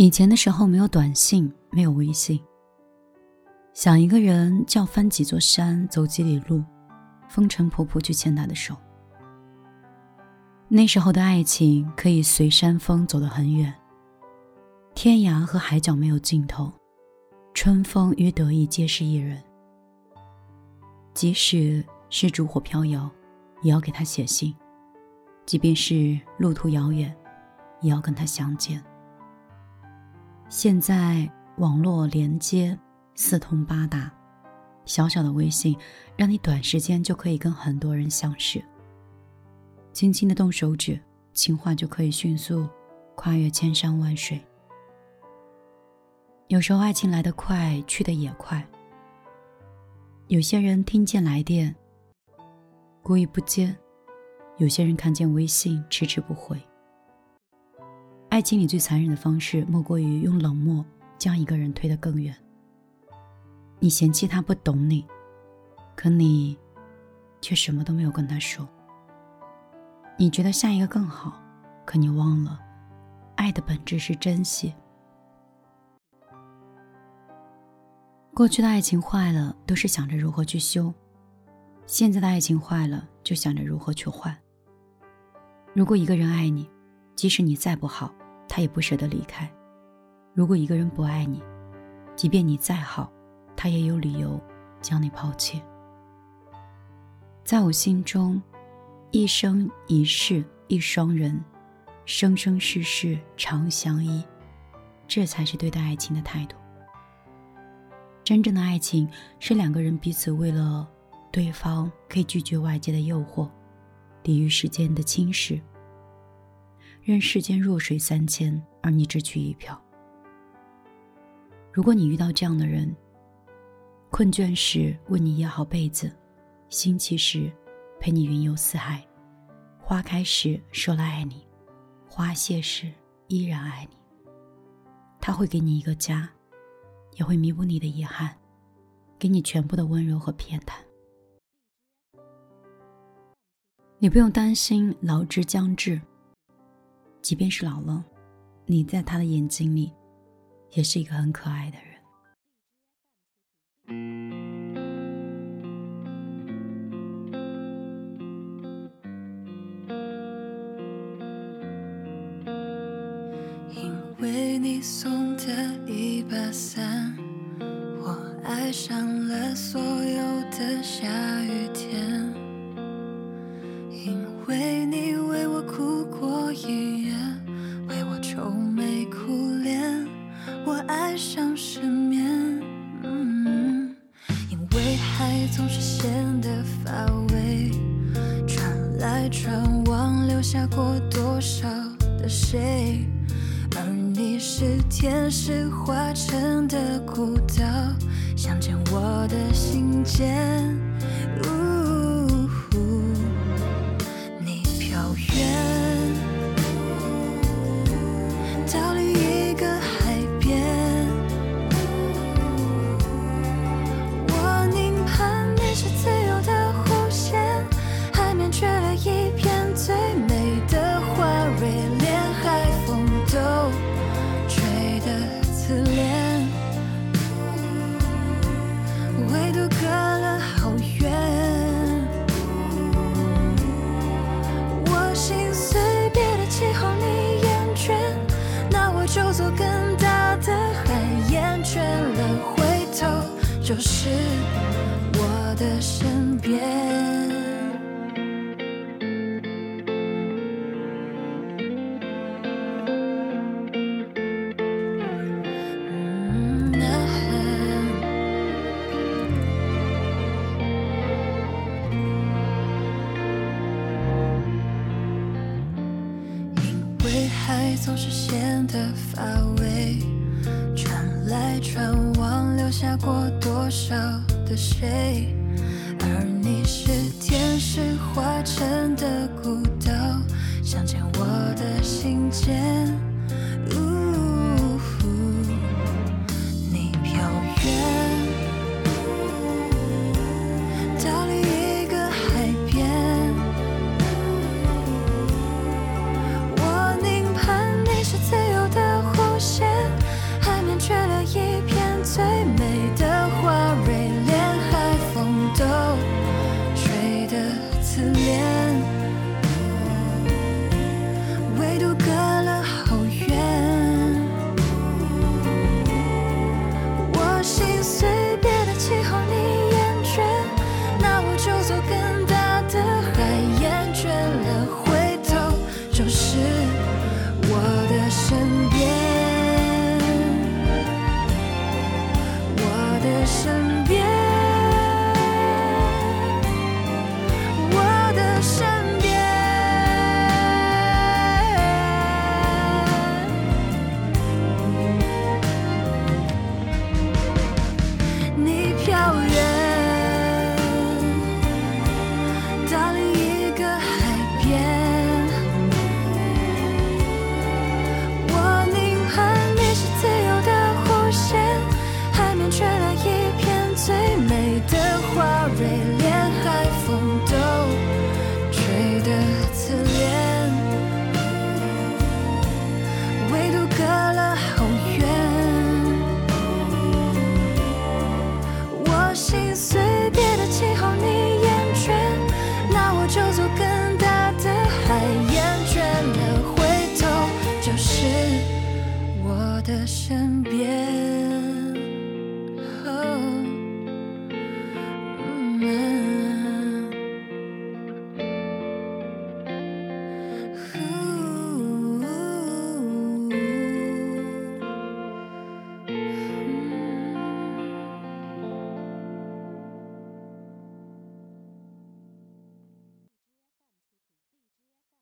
以前的时候没有短信，没有微信。想一个人，就要翻几座山，走几里路，风尘仆仆去牵他的手。那时候的爱情可以随山风走得很远，天涯和海角没有尽头，春风与得意皆是一人。即使是烛火飘摇，也要给他写信；即便是路途遥远，也要跟他相见。现在网络连接四通八达，小小的微信让你短时间就可以跟很多人相识。轻轻的动手指，情话就可以迅速跨越千山万水。有时候爱情来得快，去得也快。有些人听见来电，故意不接；有些人看见微信，迟迟不回。爱情里最残忍的方式，莫过于用冷漠将一个人推得更远。你嫌弃他不懂你，可你却什么都没有跟他说。你觉得下一个更好，可你忘了，爱的本质是珍惜。过去的爱情坏了，都是想着如何去修；现在的爱情坏了，就想着如何去换。如果一个人爱你，即使你再不好，他也不舍得离开；如果一个人不爱你，即便你再好，他也有理由将你抛弃。在我心中，一生一世一双人，生生世世长相依，这才是对待爱情的态度。真正的爱情是两个人彼此为了对方，可以拒绝外界的诱惑，抵御时间的侵蚀。任世间弱水三千，而你只取一瓢。如果你遇到这样的人，困倦时为你掖好被子，兴起时陪你云游四海，花开时说了爱你，花谢时依然爱你，他会给你一个家，也会弥补你的遗憾，给你全部的温柔和偏袒。你不用担心老之将至。即便是老了，你在他的眼睛里，也是一个很可爱的人。因为你送的一把伞，我爱上了所有的下雨想失眠因为爱总是显得乏味传来传往留下过多少的谁？而你是天使化成的孤岛想见我的心间。是我的身边。因为海总是显得乏味。来传往，留下过多少的谁？而你是天使化成的孤岛，想见我的心间。的身边。